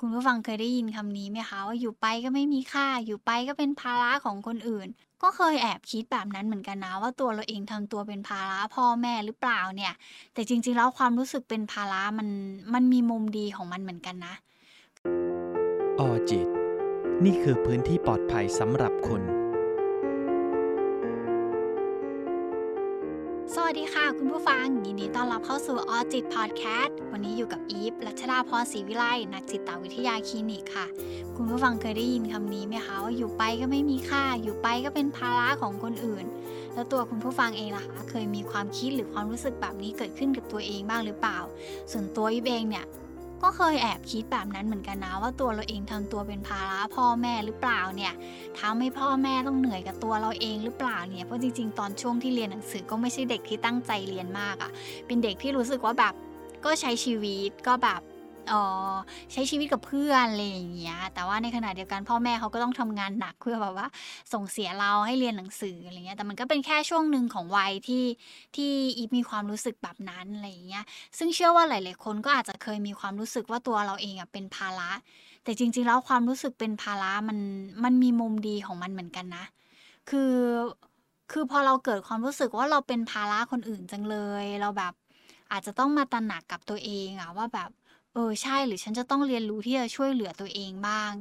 คุณผู้ฟังเคยได้ยินคำนี้ไหมคะว่าอยู่ไปก็ไม่มีค่า อยู่ไปก็เป็นภาระของคนอื่น ก็เคยแอบคิดแบบนั้นเหมือนกันนะ ว่าตัวเราเองทำตัวเป็นภาระพ่อแม่หรือเปล่าเนี่ย แต่จริง ๆ แล้วความรู้สึกเป็นภาระมันมันมีมุมดีของมันเหมือนกันนะออจิต นี่คือพื้นที่ปลอดภัยสำหรับคุณ คุณผู้ฟัง ยินดีต้อนรับเข้าสู่ออจิตพอดแคสต์วันนี้อยู่กับอีฟรัชดาพรศรีวิไลนักจิตวิทยาคลินิกค่ะ คุณผู้ฟังเคยได้ยินคำนี้ไหมคะว่าอยู่ไปก็ไม่มีค่า อยู่ไปก็เป็นภาระของคนอื่น แล้วตัวคุณผู้ฟังเองล่ะคะเคยมีความคิดหรือความรู้สึกแบบนี้เกิดขึ้นกับตัวเองบ้างหรือเปล่า ส่วนตัวอีฟเองเนี่ย ก็เคยแอบคิดแบบนั้นเหมือนกันนะว่าตัวเราเองทำตัวเป็นภาระพ่อแม่หรือเปล่าเนี่ยทำให้พ่อแม่ต้องเหนื่อยกับตัวเราเองหรือเปล่าเนี่ยเพราะจริงๆ ตอนช่วงที่เรียนหนังสือก็ไม่ใช่เด็กที่ตั้งใจเรียนมากอะ่ะ เป็นเด็กที่รู้สึกว่าแบบก็ใช้ชีวิตก็แบบ ใช้ชีวิตกับเพื่อนอะไรอย่างเงี้ย แต่ว่าในขณะเดียวกันพ่อแม่เขาก็ต้องทำงานหนักเพื่อแบบว่า ส่งเสียเราให้เรียนหนังสืออะไรเงี้ย แต่มันก็เป็นแค่ช่วงหนึ่งของวัยที่ที่อีฟมีความรู้สึกแบบนั้นอะไรอย่างเงี้ย ซึ่งเชื่อว่าหลายๆคนก็อาจจะเคยมีความรู้สึกว่าตัวเราเองอะเป็นภาระ แต่จริง ๆ แล้วความรู้สึกเป็นภาระมันมันมีมุมดีของมันเหมือนกันนะ คือคือพอเราเกิดความรู้สึกว่าเราเป็นภาระคนอื่นจังเลย เราแบบอาจจะต้องมาตระหนักกับตัวเองอะว่าแบบ เออ ใช่ หรือฉันจะต้องเรียนรู้ที่จะช่วยเหลือตัวเองบ้าง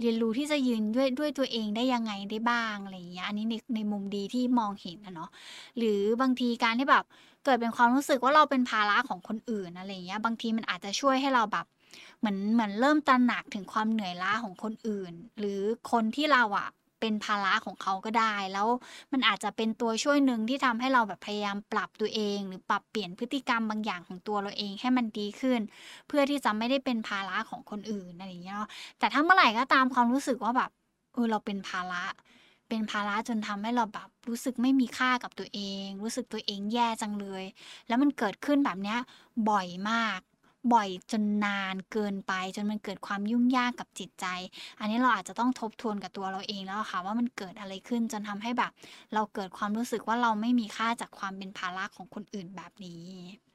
เรียนรู้ที่จะยืนด้วยด้วยตัวเองได้ยังไงได้บ้างอะไรอย่างเงี้ย อันนี้ในในมุมดีที่มองเห็นนะเนาะ หรือบางทีการที่แบบเกิดเป็นความรู้สึกว่าเราเป็นภาระของคนอื่นอะไรอย่างเงี้ย บางทีมันอาจจะช่วยให้เราแบบเหมือนเหมือนเริ่มตระหนักถึงความเหนื่อยล้าของคนอื่น หรือคนที่เราอะ เป็นภาระของเขาก็ได้ แล้วมันอาจจะเป็นตัวช่วยหนึ่งที่ทำให้เราแบบพยายามปรับตัวเอง หรือปรับเปลี่ยนพฤติกรรมบางอย่างของตัวเราเองให้มันดีขึ้น เพื่อที่จะไม่ได้เป็นภาระของคนอื่นอะไรอย่างเงี้ยเนาะแต่ถ้าเมื่อไหร่ก็ตามความรู้สึกว่าแบบเออเราเป็นภาระเป็นภาระจนทำให้เราแบบรู้สึกไม่มีค่ากับตัวเอง รู้สึกตัวเองแย่จังเลย แล้วมันเกิดขึ้นแบบเนี้ยบ่อยมาก บ่อยจนนานเกินไป จนมันเกิดความยุ่งยากกับจิตใจ อันนี้เราอาจจะต้องทบทวนกับตัวเราเองแล้วค่ะ ว่ามันเกิดอะไรขึ้นจนทำให้แบบ เราเกิดความรู้สึกว่าเราไม่มีค่าจากความเป็นภาระของคนอื่นแบบนี้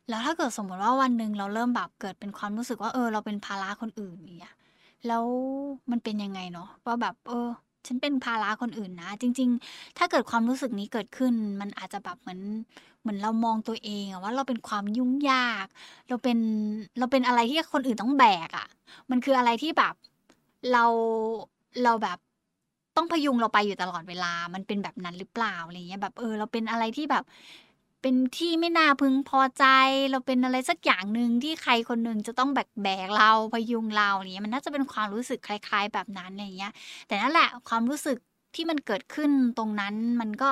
แล้วถ้าเกิดสมมติว่าวันหนึ่งเราเริ่มแบบเกิดเป็นความรู้สึกว่าเออเราเป็นภาระคนอื่นเงี้ยแล้วมันเป็นยังไงเนาะว่าแบบเออ ฉันเป็นภาระคนอื่นนะ จริง ๆ ถ้าเกิดความรู้สึกนี้เกิดขึ้น มันอาจจะแบบเหมือน เหมือนเรามองตัวเองอะว่าเราเป็นความยุ่งยาก เราเป็นเราเป็นอะไรที่คนอื่นต้องแบกอะมันคืออะไรที่แบบเราเราแบบต้องพยุงเราไปอยู่ตลอดเวลา มันเป็นแบบนั้นหรือเปล่าอะไรเงี้ยแบบเออ เราเป็นอะไรที่แบบ เป็นที่ไม่น่าพึงพอใจ เราเป็นอะไรสักอย่างหนึ่งที่ใครคนหนึ่งจะต้องแบกแบกเราพยุงเราอะไรเงี้ยมันน่าจะเป็นความรู้สึกคล้าย ๆ แบบนั้นอะไรเงี้ย แต่นั่นแหละความรู้สึกที่มันเกิดขึ้นตรงนั้นมันก็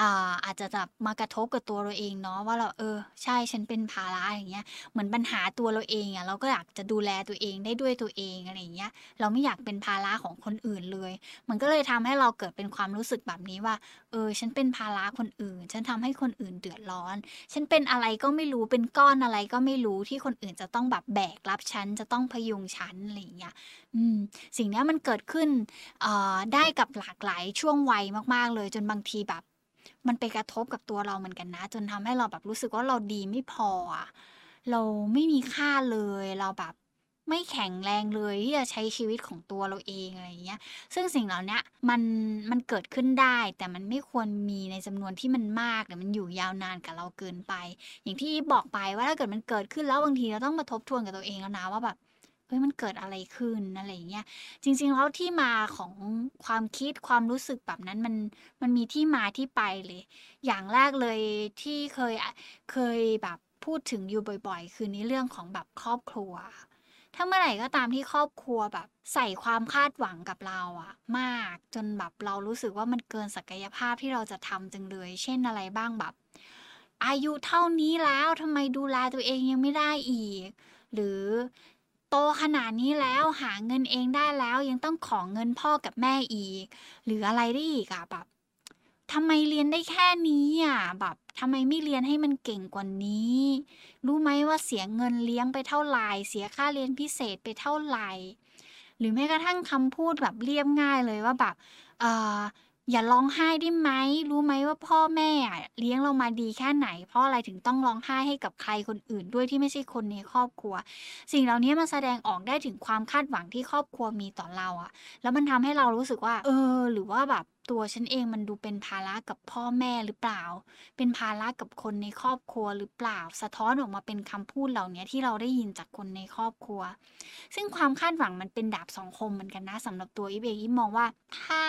อ่าอาจจะแบบมากระทบกับตัวเราเองเนาะว่าเราเออ ใช่ฉันเป็นภาระอย่างเงี้ยเหมือนปัญหาตัวเราเองอะเราก็อยากจะดูแลตัวเองได้ด้วยตัวเองอะไรอย่างเงี้ยเราไม่อยากเป็นภาระของคนอื่นเลย มันก็เลยทำให้เราเกิดเป็นความรู้สึกแบบนี้ว่า เออ ฉันเป็นภาระคนอื่น ฉันทำให้คนอื่นเดือดร้อน ฉันเป็นอะไรก็ไม่รู้เป็นก้อนอะไรก็ไม่รู้ที่คนอื่นจะต้องแบบแบกรับฉันจะต้องพยุงฉันอะไรอย่างเงี้ยอืมสิ่งนี้มันเกิดขึ้นอ่อได้กับหลากหลายช่วงวัยมาก ๆ เลยจนบางทีแบบ มันไปกระทบกับตัวเราเหมือนกันนะ จนทำให้เราแบบรู้สึกว่าเราดีไม่พอ เราไม่มีค่าเลย เราแบบไม่แข็งแรงเลยที่จะใช้ชีวิตของตัวเราเองอะไรอย่างเงี้ย ซึ่งสิ่งเหล่านี้มันมันเกิดขึ้นได้ แต่มันไม่ควรมีในจำนวนที่มันมากหรือมันอยู่ยาวนานกับเราเกินไป อย่างที่บอกไปว่าถ้าเกิดมันเกิดขึ้นแล้วบางทีเราต้องมาทบทวนกับตัวเองแล้วนะว่าแบบ เฮ้ยมันเกิดอะไรขึ้นอะไรอย่างเงี้ยจริง ๆ แล้วที่มาของความคิดความรู้สึกแบบนั้นมันมันมีที่มาที่ไปเลย อย่างแรกเลยที่เคยเคยแบบพูดถึงอยู่บ่อย ๆ คือในเรื่องของแบบครอบครัว ถ้าเมื่อไหร่ก็ตามที่ครอบครัวแบบใส่ความคาดหวังกับเราอะมากจนแบบเรารู้สึกว่ามันเกินศักยภาพที่เราจะทำจังเลย เช่นอะไรบ้างแบบ อายุเท่านี้แล้วทำไมดูแลตัวเองยังไม่ได้อีก หรือ โตขนาดนี้แล้วหาเงินเองได้แล้วยังต้องขอเงินพ่อกับแม่อีก หรืออะไรได้อีกอะแบบทำไมเรียนได้แค่นี้อะแบบทำไมไม่เรียนให้มันเก่งกว่านี้ รู้ไหมว่าเสียเงินเลี้ยงไปเท่าไหร่เสียค่าเรียนพิเศษไปเท่าไหร่หรือแม้กระทั่งคำพูดแบบเรียบง่ายเลยว่าแบบเออ อย่าร้องไห้ได้ไหม รู้ไหมว่าพ่อแม่เลี้ยงเรามาดีแค่ไหน เพราะอะไรถึงต้องร้องไห้ให้กับใครคนอื่นด้วยที่ไม่ใช่คนในครอบครัว สิ่งเหล่านี้มันแสดงออกได้ถึงความคาดหวังที่ครอบครัวมีต่อเราอะแล้วมันทำให้เรารู้สึกว่า เออ หรือว่าแบบตัวฉันเองมันดูเป็นภาระกับพ่อแม่หรือเปล่า เป็นภาระกับคนในครอบครัวหรือเปล่า สะท้อนออกมาเป็นคำพูดเหล่านี้ที่เราได้ยินจากคนในครอบครัว ซึ่งความคาดหวังมันเป็นดาบสองคมเหมือนกันนะสำหรับตัวอีฟเองอีฟมองว่าถ้า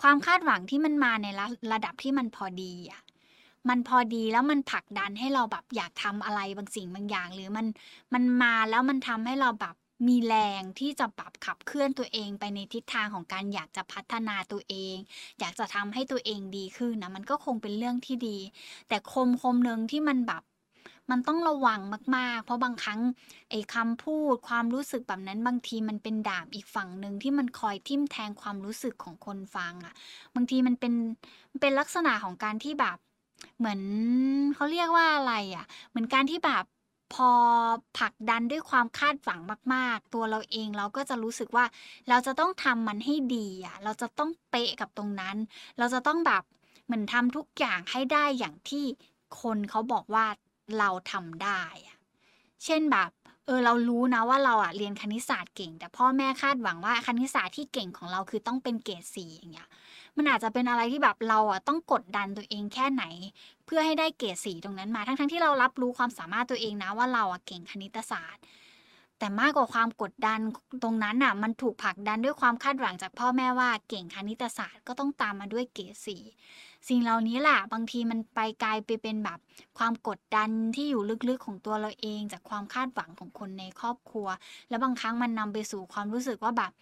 ความคาดหวังที่มันมาในระระดับที่มันพอดีอะมันพอดีแล้วมันผลักดันให้เราแบบอยากทำอะไรบางสิ่งบางอย่าง หรือมันมันมาแล้วมันทำให้เราแบบมีแรงที่จะปรับขับเคลื่อนตัวเองไปในทิศทางของการอยากจะพัฒนาตัวเอง อยากจะทำให้ตัวเองดีขึ้นนะมันก็คงเป็นเรื่องที่ดี แต่คมคมหนึ่งที่มันแบบ มันต้องระวังมาก ๆ เพราะบางครั้งไอ้คำพูดความรู้สึกแบบนั้นบางทีมันเป็นดาบอีกฝั่งหนึ่งที่มันคอยทิ่มแทงความรู้สึกของคนฟังอะบางทีมันเป็นเป็นลักษณะของการที่แบบเหมือนเขาเรียกว่าอะไรอะเหมือนการที่แบบพอผลักดันด้วยความคาดหวังมาก ๆ ตัวเราเองเราก็จะรู้สึกว่า เราจะต้องทำมันให้ดีอะเราจะต้องเป๊ะกับตรงนั้น เราจะต้องแบบเหมือนทำทุกอย่างให้ได้อย่างที่คนเขาบอกว่า เราทำได้อะเช่นแบบเออเรารู้นะว่าเราอะเรียนคณิตศาสตร์เก่ง แต่พ่อแม่คาดหวังว่าคณิตศาสตร์ที่เก่งของเราคือต้องเป็นเกรดสี่อย่างเงี้ยมันอาจจะเป็นอะไรที่แบบเราอะต้องกดดันตัวเองแค่ไหน เพื่อให้ได้เกรดสี่ตรงนั้นมาทั้งๆที่เรารับรู้ความสามารถตัวเองนะว่าเราอะเก่งคณิตศาสตร์ แต่มากกว่าความกดดันตรงนั้นน่ะ มันถูกผลักดันด้วยความคาดหวังจากพ่อแม่ว่าเก่งคณิตศาสตร์ก็ต้องตามมาด้วยเกรดสีสิ่งเหล่านี้แหละบางทีมันไปกลายไปเป็นแบบความกดดันที่อยู่ลึกๆของตัวเราเอง จากความคาดหวังของคนในครอบครัว แล้วบางครั้งมันนำไปสู่ความรู้สึกว่าแบบ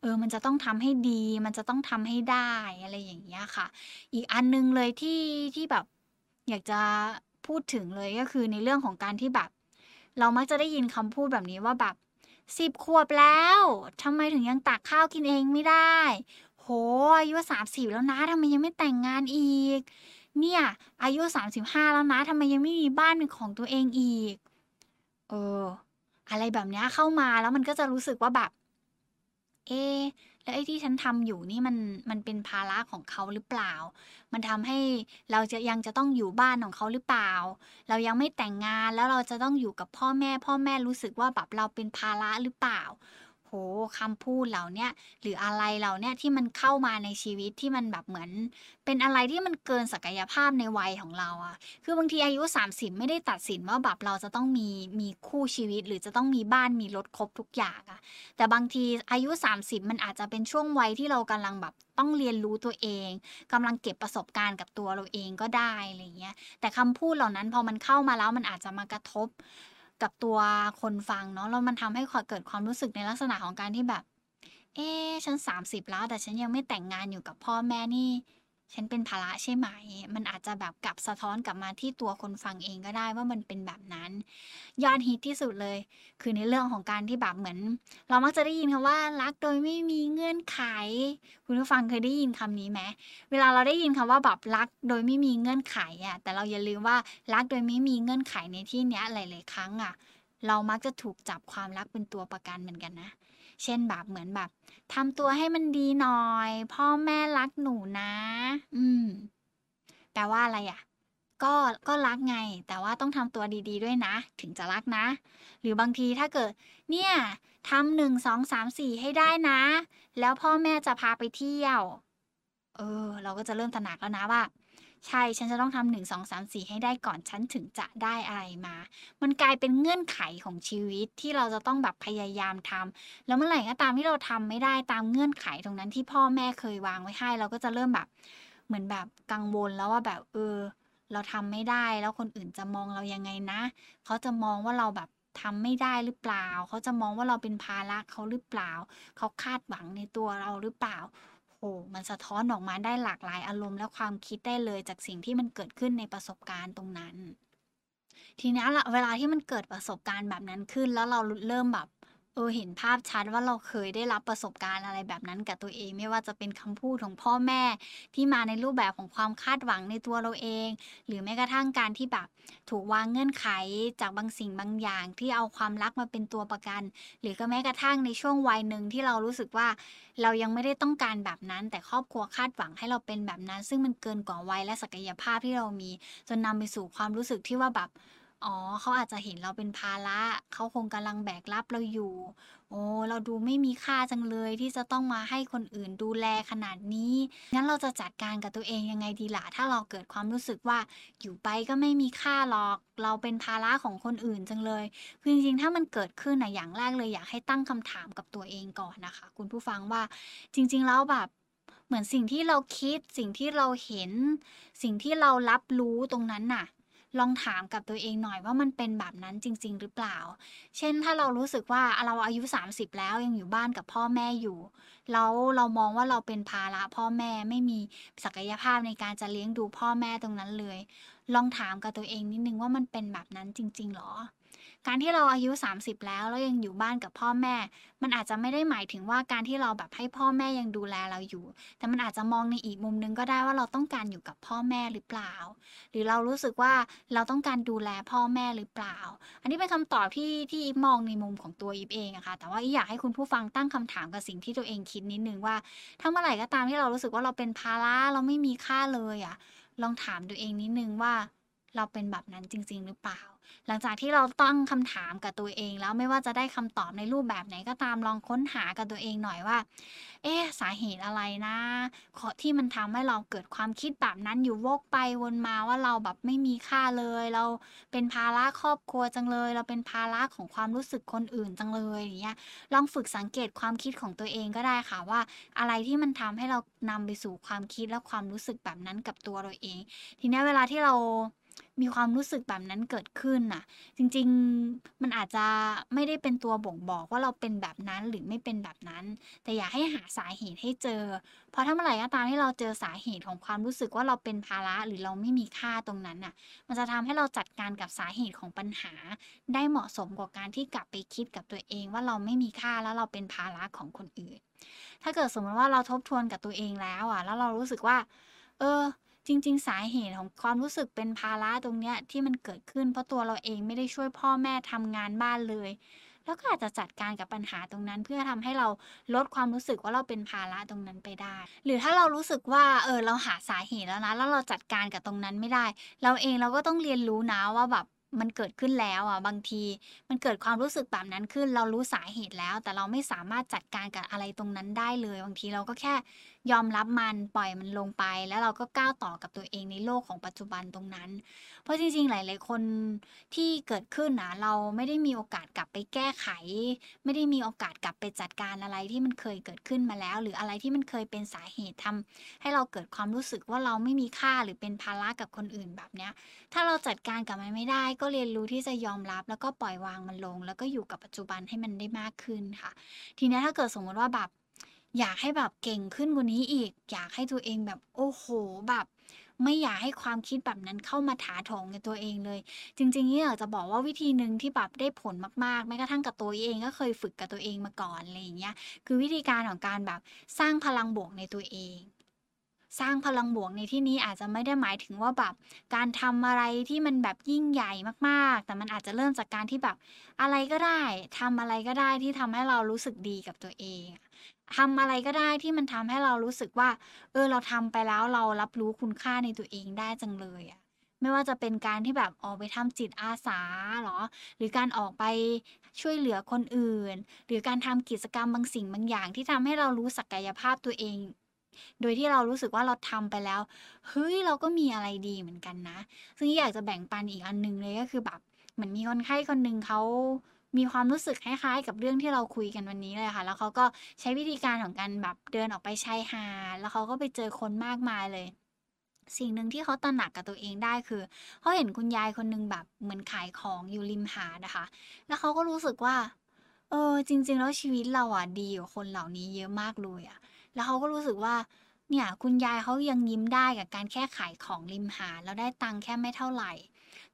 เออ มันจะต้องทำให้ดี มันจะต้องทำให้ได้อะไรอย่างเงี้ยค่ะ อีกอันหนึงเลยที่ที่แบบอยากจะพูดถึงเลยก็คือในเรื่องของการที่แบบ เรามักจะได้ยินคำพูดแบบนี้ว่าแบบสิบขวบแล้วทำไมถึงยังตักข้าวกินเองไม่ได้ โหอายุสามสิบแล้วนะทำไมยังไม่แต่งงานอีก เนี่ยอายุสามสิบห้าแล้วนะทำไมยังไม่มีบ้านเป็นของตัวเองอีก เออ อะไรแบบนี้เข้ามาแล้วมันก็จะรู้สึกว่าแบบ เอ แล้วไอ้ที่ฉันทำอยู่นี่มันมันเป็นภาระของเขาหรือเปล่า มันทำให้เราจะยังจะต้องอยู่บ้านของเขาหรือเปล่า เรายังไม่แต่งงานแล้วเราจะต้องอยู่กับพ่อแม่ พ่อแม่รู้สึกว่าแบบเราเป็นภาระหรือเปล่า โหคำพูดเหล่าเนี้ยหรืออะไรเหล่าเนี้ยที่มันเข้ามาในชีวิตที่มันแบบเหมือน เป็นอะไรที่มันเกินศักยภาพในวัยของเราอะคือบางทีอายุ 30 ไม่ได้ตัดสินว่าแบบเราจะต้องมีมีคู่ชีวิต หรือจะต้องมีบ้านมีรถครบทุกอย่างอะแต่บางทีอายุ 30 มันอาจจะเป็นช่วงวัยที่เรากำลังแบบต้องเรียนรู้ตัวเองกำลังเก็บประสบการณ์กับตัวเราเองก็ได้อะไรเงี้ยแต่คำพูดเหล่านั้นพอมันเข้ามาแล้วมันอาจจะมากระทบ กับตัวคนฟังเนาะแล้วมันทำให้เกิดความรู้สึกในลักษณะของการที่แบบ เอ๊ฉัน 30 แล้ว แต่ฉันยังไม่แต่งงานอยู่กับพ่อแม่นี่ ฉันเป็นภาระใช่ไหม มันอาจจะแบบกลับสะท้อนกลับมาที่ตัวคนฟังเองก็ได้ว่ามันเป็นแบบนั้น ยอดฮิตที่สุดเลย คือในเรื่องของการที่แบบเหมือน เรามักจะได้ยินคำว่ารักโดยไม่มีเงื่อนไข คุณผู้ฟังเคยได้ยินคำนี้ไหมเวลาเราได้ยินคำว่าแบบรักโดยไม่มีเงื่อนไขอะแต่เราอย่าลืมว่ารักโดยไม่มีเงื่อนไขในที่เนี้ยหลาย ๆ ครั้งอะเรามักจะถูกจับความรักเป็นตัวประกันเหมือนกันนะ เช่นแบบเหมือนแบบทำตัวให้มันดีหน่อย พ่อแม่รักหนูนะ อืม แปลว่าอะไรอะก็ก็รักไง แต่ว่าต้องทำตัวดี ๆ ด้วยนะ ถึงจะรักนะ หรือบางทีถ้าเกิด เนี่ยทำหนึ่งสองสามสี่ให้ได้นะ แล้วพ่อแม่จะพาไปเที่ยว เออ เราก็จะเริ่มตระหนักแล้วนะว่า ใช่ฉันจะต้องทำหนึ่งสองสามสี่ให้ได้ก่อนฉันถึงจะได้อะไรมา มันกลายเป็นเงื่อนไขของชีวิตที่เราจะต้องแบบพยายามทำแล้วเมื่อไหร่ก็ตามที่เราทำไม่ได้ตามเงื่อนไขตรงนั้นที่พ่อแม่เคยวางไว้ให้ เราก็จะเริ่มแบบ เหมือนแบบกังวลแล้วว่าแบบเออ เราทำไม่ได้แล้วคนอื่นจะมองเรายังไงนะ เขาจะมองว่าเราแบบทำไม่ได้หรือเปล่า เขาจะมองว่าเราเป็นภาระเขาหรือเปล่า เขาคาดหวังในตัวเราหรือเปล่า โอ้มันสะท้อนออกมาได้หลากหลายอารมณ์และความคิดได้เลยจากสิ่งที่มันเกิดขึ้นในประสบการณ์ตรงนั้น ทีนี้ยละเวลาที่มันเกิดประสบการณ์แบบนั้นขึ้น แล้วเราเริ่มแบบ เออเห็นภาพชัดว่าเราเคยได้รับประสบการณ์อะไรแบบนั้นกับตัวเอง ไม่ว่าจะเป็นคำพูดของพ่อแม่ ที่มาในรูปแบบของความคาดหวังในตัวเราเอง หรือแม้กระทั่งการที่แบบถูกวางเงื่อนไขจากบางสิ่งบางอย่าง ที่เอาความรักมาเป็นตัวประกัน หรือก็แม้กระทั่งในช่วงวัยหนึ่งที่เรารู้สึกว่า เรายังไม่ได้ต้องการแบบนั้น แต่ครอบครัวคาดหวังให้เราเป็นแบบนั้น ซึ่งมันเกินกว่าวัยและศักยภาพที่เรามี จนนำไปสู่ความรู้สึกที่ว่าแบบ อ๋อ เขาอาจจะเห็นเราเป็นภาระ เขาคงกำลังแบกรับเราอยู่ โอ้ เราดูไม่มีค่าจังเลยที่จะต้องมาให้คนอื่นดูแลขนาดนี้ งั้นเราจะจัดการกับตัวเองยังไงดีล่ะ ถ้าเราเกิดความรู้สึกว่าอยู่ไปก็ไม่มีค่าหรอก เราเป็นภาระของคนอื่นจังเลย คือจริงๆ ถ้ามันเกิดขึ้นนะอย่างแรกเลยอยากให้ตั้งคำถามกับตัวเองก่อนนะคะ คุณผู้ฟังว่าจริง ๆ แล้วแบบเหมือนสิ่งที่เราคิด สิ่งที่เราเห็น สิ่งที่เรารับรู้ตรงนั้นน่ะ ลองถามกับตัวเองหน่อยว่ามันเป็นแบบนั้นจริง ๆ หรือเปล่า เช่นถ้าเรารู้สึกว่าเราอายุ 30 แล้วยังอยู่บ้านกับพ่อแม่อยู่แล้วเรามองว่าเราเป็นภาระพ่อแม่ไม่มีศักยภาพในการจะเลี้ยงดูพ่อแม่ตรงนั้นเลย ลองถามกับตัวเองนิดนึงว่ามันเป็นแบบนั้นจริง ๆ หรอ การที่เราอายุ 30 แล้วแล้วยังอยู่บ้านกับพ่อแม่ มันอาจจะไม่ได้หมายถึงว่าการที่เราแบบให้พ่อแม่ยังดูแลเราอยู่ แต่มันอาจจะมองในอีกมุมนึงก็ได้ว่าเราต้องการอยู่กับพ่อแม่หรือเปล่า หรือเรารู้สึกว่าเราต้องการดูแลพ่อแม่หรือเปล่า อันนี้เป็นคำตอบที่ที่อีฟมองในมุมของตัวอีฟเองอะค่ะแต่ว่าอีอยากให้คุณผู้ฟังตั้งคำถามกับสิ่งที่ตัวเองคิดนิดนึงว่าถ้าเมื่อไหร่ก็ตามที่เรารู้สึกว่าเราเป็นภาระเราไม่มีค่าเลยอะลองถามตัวเองนิดนึงว่า เราเป็นแบบนั้นจริง ๆ หรือเปล่า หลังจากที่เราตั้งคำถามกับตัวเอง แล้วไม่ว่าจะได้คำตอบในรูปแบบไหนก็ตามลองค้นหากับตัวเองหน่อยว่า เอ๊ะสาเหตุอะไรนะขอที่มันทำให้เราเกิดความคิดแบบนั้นอยู่วกไปวนมาว่าเราแบบไม่มีค่าเลย เราเป็นภาระครอบครัวจังเลย เราเป็นภาระของความรู้สึกคนอื่นจังเลยอย่างเงี้ยลองฝึกสังเกตความคิดของตัวเองก็ได้ค่ะว่า อะไรที่มันทำให้เรานำไปสู่ความคิดและความรู้สึกแบบนั้นกับตัวเราเอง ทีนี้เวลาที่เรา มีความรู้สึกแบบนั้นเกิดขึ้นน่ะ จริงๆมันอาจจะไม่ได้เป็นตัวบ่งบอกว่าเราเป็นแบบนั้นหรือไม่เป็นแบบนั้น แต่อยากให้หาสาเหตุให้เจอ เพราะถ้าเมื่อไหร่ก็ตามที่เราเจอสาเหตุของความรู้สึกว่าเราเป็นภาระหรือเราไม่มีค่าตรงนั้นน่ะ มันจะทำให้เราจัดการกับสาเหตุของปัญหา ได้เหมาะสมกว่าการที่กลับไปคิดกับตัวเองว่าเราไม่มีค่าแล้วเราเป็นภาระของคนอื่น ถ้าเกิดสมมติว่าเราทบทวนกับตัวเองแล้วอะ แล้วเรารู้สึกว่า เออ จริง ๆ สาเหตุของความรู้สึกเป็นภาระตรงเนี้ยที่มันเกิดขึ้น เพราะตัวเราเองไม่ได้ช่วยพ่อแม่ทำงานบ้านเลย แล้วก็อาจจะจัดการกับปัญหาตรงนั้น เพื่อทำให้เราลดความรู้สึกว่าเราเป็นภาระตรงนั้นไปได้ หรือถ้าเรารู้สึกว่าเออเราหาสาเหตุแล้วนะแล้วเราจัดการกับตรงนั้นไม่ได้ เราเองเราก็ต้องเรียนรู้นะว่าแบบมันเกิดขึ้นแล้วอะบางที มันเกิดความรู้สึกแบบนั้นขึ้น เรารู้สาเหตุแล้ว แต่เราไม่สามารถจัดการกับอะไรตรงนั้นได้เลย บางทีเราก็แค่ยอมรับมันปล่อยมันลงไป แล้วเราก็ก้าวต่อกับตัวเองในโลกของปัจจุบันตรงนั้น เพราะจริงๆ หลาย ๆ คนที่เกิดขึ้นนะเราไม่ได้มีโอกาสกลับไปแก้ไข ไม่ได้มีโอกาสกลับไปจัดการอะไรที่มันเคยเกิดขึ้นมาแล้ว หรืออะไรที่มันเคยเป็นสาเหตุทำให้เราเกิดความรู้สึกว่าเราไม่มีค่าหรือเป็นภาระกับคนอื่นแบบเนี้ยถ้าเราจัดการกับมันไม่ได้ ก็เรียนรู้ที่จะยอมรับ แล้วก็ปล่อยวางมันลง แล้วก็อยู่กับปัจจุบันให้มันได้มากขึ้นค่ะ ทีนี้ถ้าเกิดสมมติว่าแบบ อยากให้แบบเก่งขึ้นกว่านี้อีก อยากให้ตัวเองแบบโอ้โฮแบบ ไม่อยากให้ความคิดแบบนั้นเข้ามาถาโถมในตัวเองเลย จริงๆเนี่ยอยากจะบอกว่าวิธีหนึ่งที่แบบได้ผลมากๆแม้กระทั่งกับตัวเองก็เคยฝึกกับตัวเองมาก่อนอะไรอย่างเงี้ยคือวิธีการของการแบบสร้างพลังบวกในตัวเองสร้างพลังบวกในที่นี้อาจจะไม่ได้หมายถึงว่าแบบการทำอะไรที่มันแบบยิ่งใหญ่มากๆ แต่มันอาจจะเริ่มจากการที่แบบอะไรก็ได้ทำอะไรก็ได้ที่ทำให้เรารู้สึกดีกับตัวเอง ทำอะไรก็ได้ที่มันทำให้เรารู้สึกว่า เออเราทำไปแล้วเรารับรู้คุณค่าในตัวเองได้จังเลยอะไม่ว่าจะเป็นการที่แบบออกไปทำจิตอาสาหรอ หรือการออกไปช่วยเหลือคนอื่น หรือการทำกิจกรรมบางสิ่งบางอย่างที่ทำให้เรารู้ศักยภาพตัวเอง โดยที่เรารู้สึกว่าเราทำไปแล้ว เฮ้ยเราก็มีอะไรดีเหมือนกันนะ ซึ่งอยากจะแบ่งปันอีกอันหนึ่งเลยก็คือแบบเหมือนมีคนไข้คนหนึ่งเขา มีความรู้สึกคล้ายๆ กับเรื่องที่เราคุยกันวันนี้เลยค่ะ แล้วเขาก็ใช้วิธีการของการแบบเดินออกไปชายหาดแล้วเขาก็ไปเจอคนมากมายเลย สิ่งหนึ่งที่เขาตระหนักกับตัวเองได้คือเขาเห็นคุณยายคนหนึ่งแบบเหมือนขายของอยู่ริมหาดอะค่ะแล้วเขาก็รู้สึกว่า เออจริง ๆ แล้วชีวิตเราอะดีกว่าคนเหล่านี้เยอะมากเลยอะ แล้วเขาก็รู้สึกว่าเนี่ยคุณยายเขายังยิ้มได้กับการแค่ขายของริมหาดแล้วได้ตังค์แค่ไม่เท่าไหร่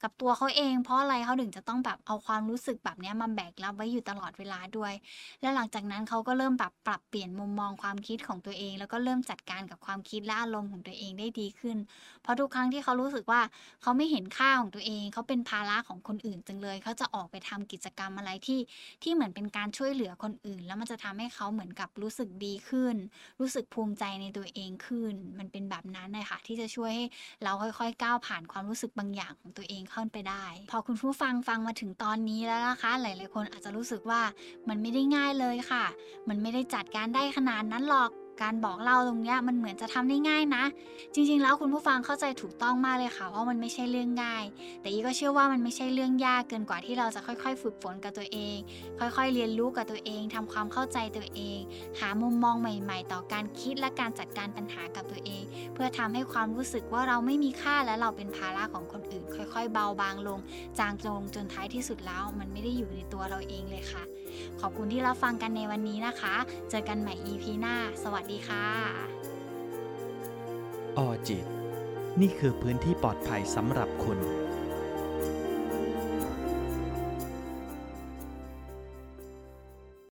กับตัวเขาเอง เพราะอะไรเขาถึงจะต้องแบบเอาความรู้สึกแบบนี้มาแบกรับไว้อยู่ตลอดเวลาด้วย และหลังจากนั้นเขาก็เริ่มแบบปรับเปลี่ยนมุมมองความคิดของตัวเอง แล้วก็เริ่มจัดการกับความคิดและอารมณ์ของตัวเองได้ดีขึ้น เพราะทุกครั้งที่เขารู้สึกว่าเขาไม่เห็นค่าของตัวเองเขาเป็นภาระของคนอื่นจังเลยเขาจะออกไปทำกิจกรรมอะไรที่ที่เหมือนเป็นการช่วยเหลือคนอื่น แล้วมันจะทำให้เขาเหมือนกับรู้สึกดีขึ้น รู้สึกภูมิใจในตัวเองขึ้น มันเป็นแบบนั้นเลยค่ะที่จะช่วยให้เราค่อยๆก้าวผ่านความรู้สึกบางอย่างของตัวเองเข้าไปได้ พอคุณผู้ฟังฟังมาถึงตอนนี้แล้วนะคะ หลายๆคนอาจจะรู้สึกว่ามันไม่ได้ง่ายเลยค่ะ มันไม่ได้จัดการได้ขนาดนั้นหรอก การบอกเล่าตรงเนี้ยมันเหมือนจะทำได้ง่ายนะ จริงๆ แล้วคุณผู้ฟังเข้าใจถูกต้องมากเลยค่ะว่ามันไม่ใช่เรื่องง่าย แต่อีก็เชื่อว่ามันไม่ใช่เรื่องยากเกินกว่าที่เราจะค่อยๆ ฝึกฝนกับตัวเอง ค่อยๆ เรียนรู้กับตัวเองทำความเข้าใจตัวเอง หามุมมองใหม่ ๆ ต่อการคิดและการจัดการปัญหากับตัวเอง เพื่อทำให้ความรู้สึกว่าเราไม่มีค่าและเราเป็นภาระของคนอื่น ค่อย ๆ เบาบางลง จางลงจนท้ายที่สุดแล้ว มันไม่ได้อยู่ในตัวเราเองเลยค่ะ ขอบคุณที่รับฟังกันในวันนี้นะคะ เจอกันใหม่ EP หน้า สวัสดีค่ะ ออจิต นี่คือพื้นที่ปลอดภัยสำหรับคุณ